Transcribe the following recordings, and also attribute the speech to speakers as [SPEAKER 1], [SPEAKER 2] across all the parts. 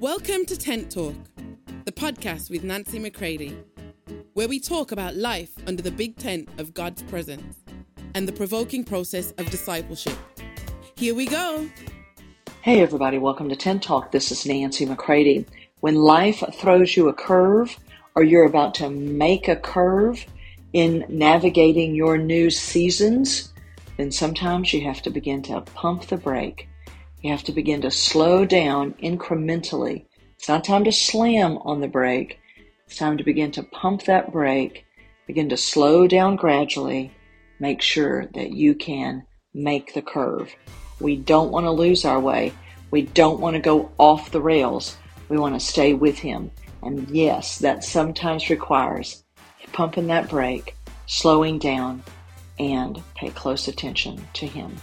[SPEAKER 1] Welcome to Tent Talk, the podcast with Nancy McCready, where we talk about life under the big tent of God's presence and the provoking process of discipleship. Here we go.
[SPEAKER 2] Hey, everybody, welcome to Tent Talk. This is Nancy McCready. When life throws you a curve, or you're about to make a curve in navigating your new seasons, then sometimes you have to begin to pump the brake. You have to begin to slow down incrementally. It's not time to slam on the brake. It's time to begin to pump that brake, begin to slow down gradually, make sure that you can make the curve. We don't want to lose our way. We don't want to go off the rails. We want to stay with Him. And yes, that sometimes requires pumping that brake, slowing down, and pay close attention to Him.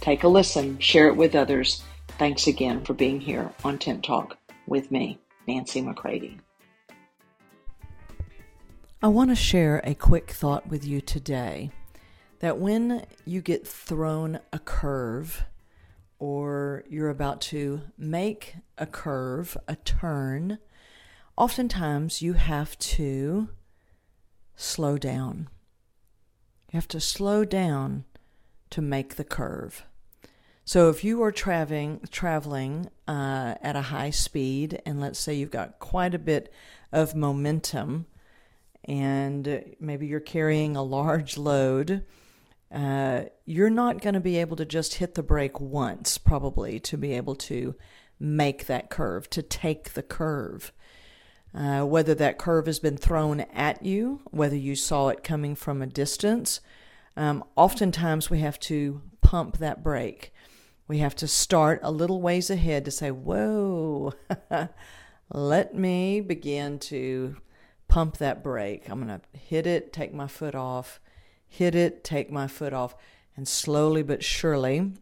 [SPEAKER 2] Take a listen, share it with others. Thanks again for being here on Tent Talk with me, Nancy McCready.
[SPEAKER 3] I want to share a quick thought with you today that when you get thrown a curve or you're about to make a curve, a turn, oftentimes you have to slow down. You have to slow down to make the curve. So if you are traveling traveling uh, at a high speed, and let's say you've got quite a bit of momentum, and maybe you're carrying a large load, uh, you're not going to be able to just hit the brake once, probably, to be able to make that curve, to take the curve. Uh, whether that curve has been thrown at you, whether you saw it coming from a distance, um, oftentimes we have to pump that brake. We have to start a little ways ahead to say, Whoa, let me begin to pump that brake. I'm going to hit it, take my foot off, hit it, take my foot off, and slowly but surely,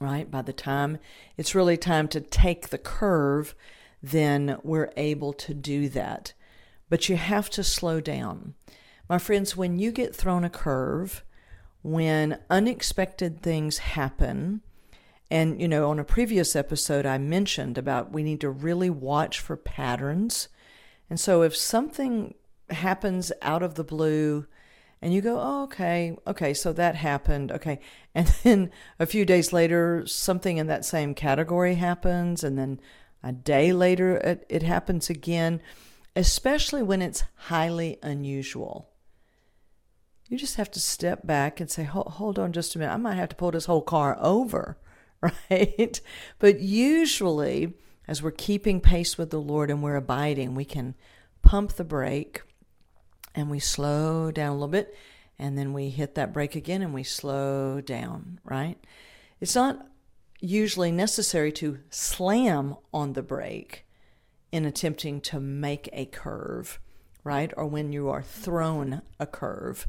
[SPEAKER 3] right, by the time it's really time to take the curve, then we're able to do that. But you have to slow down. My friends, when you get thrown a curve, when unexpected things happen, and you know, on a previous episode, I mentioned about we need to really watch for patterns. And so if something happens out of the blue, and you go, oh, okay, okay, so that happened, okay. And then a few days later, something in that same category happens, and then a day later, it, it happens again, especially when it's highly unusual. You just have to step back and say, hold, hold on just a minute. I might have to pull this whole car over, right? But usually, as we're keeping pace with the Lord and we're abiding, we can pump the brake and we slow down a little bit and then we hit that brake again and we slow down, right? It's not usually necessary to slam on the brake in attempting to make a curve, right? Or when you are thrown a curve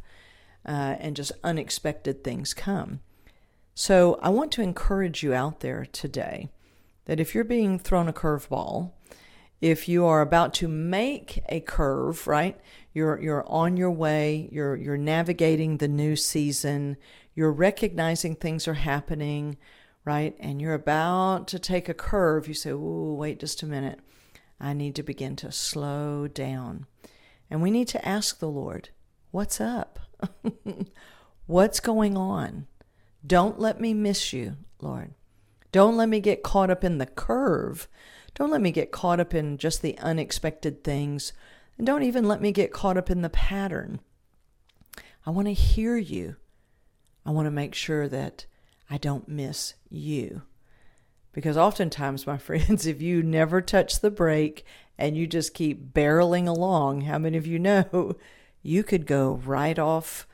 [SPEAKER 3] uh, and just unexpected things come. So I want to encourage you out there today that if you're being thrown a curveball, if you are about to make a curve, right? You're you're on your way, you're you're navigating the new season, you're recognizing things are happening, right? And you're about to take a curve, you say, "Ooh, wait just a minute. I need to begin to slow down." And we need to ask the Lord, "What's up? What's going on? Don't let me miss you, Lord. Don't let me get caught up in the curve. Don't let me get caught up in just the unexpected things. And don't even let me get caught up in the pattern. I want to hear you. I want to make sure that I don't miss you. Because oftentimes, my friends, if you never touch the brake and you just keep barreling along, how many of you know you could go right off,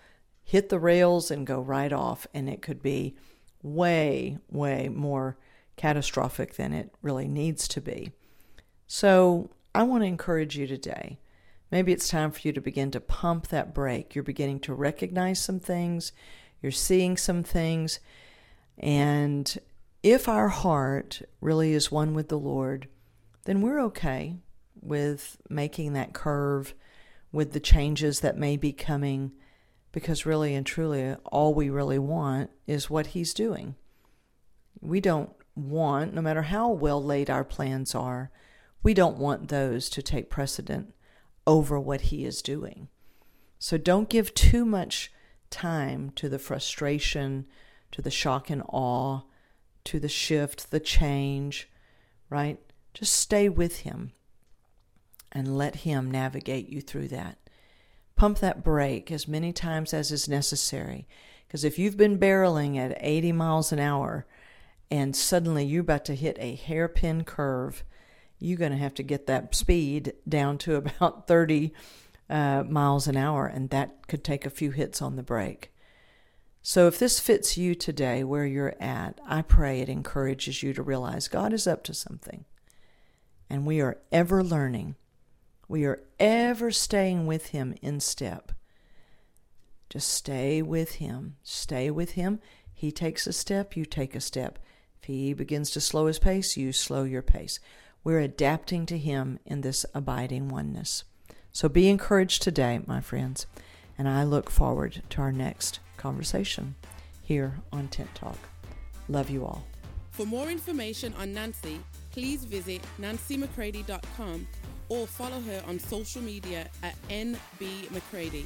[SPEAKER 3] hit the rails, and go right off, and it could be way, way more catastrophic than it really needs to be. So, I want to encourage you today. Maybe it's time for you to begin to pump that brake. You're beginning to recognize some things, you're seeing some things, and if our heart really is one with the Lord, then we're okay with making that curve, with the changes that may be coming, because really and truly, all we really want is what He's doing. We don't want, no matter how well laid our plans are, we don't want those to take precedent over what He is doing. So don't give too much time to the frustration, to the shock and awe, to the shift, the change, right? Just stay with Him and let Him navigate you through that. Pump that brake as many times as is necessary. Because if you've been barreling at 80 miles an hour and suddenly you're about to hit a hairpin curve, you're going to have to get that speed down to about 30 uh, miles an hour, and that could take a few hits on the brake. So, if this fits you today where you're at, I pray it encourages you to realize God is up to something. And we are ever learning. We are ever staying with Him in step. Just stay with Him. Stay with Him. He takes a step, you take a step. If He begins to slow His pace, you slow your pace. We're adapting to Him in this abiding oneness. So be encouraged today, my friends, and I look forward to our next conversation here on Tent Talk. Love you all.
[SPEAKER 1] For more information on Nancy, please visit nancymccready.com or follow her on social media at NB McCready.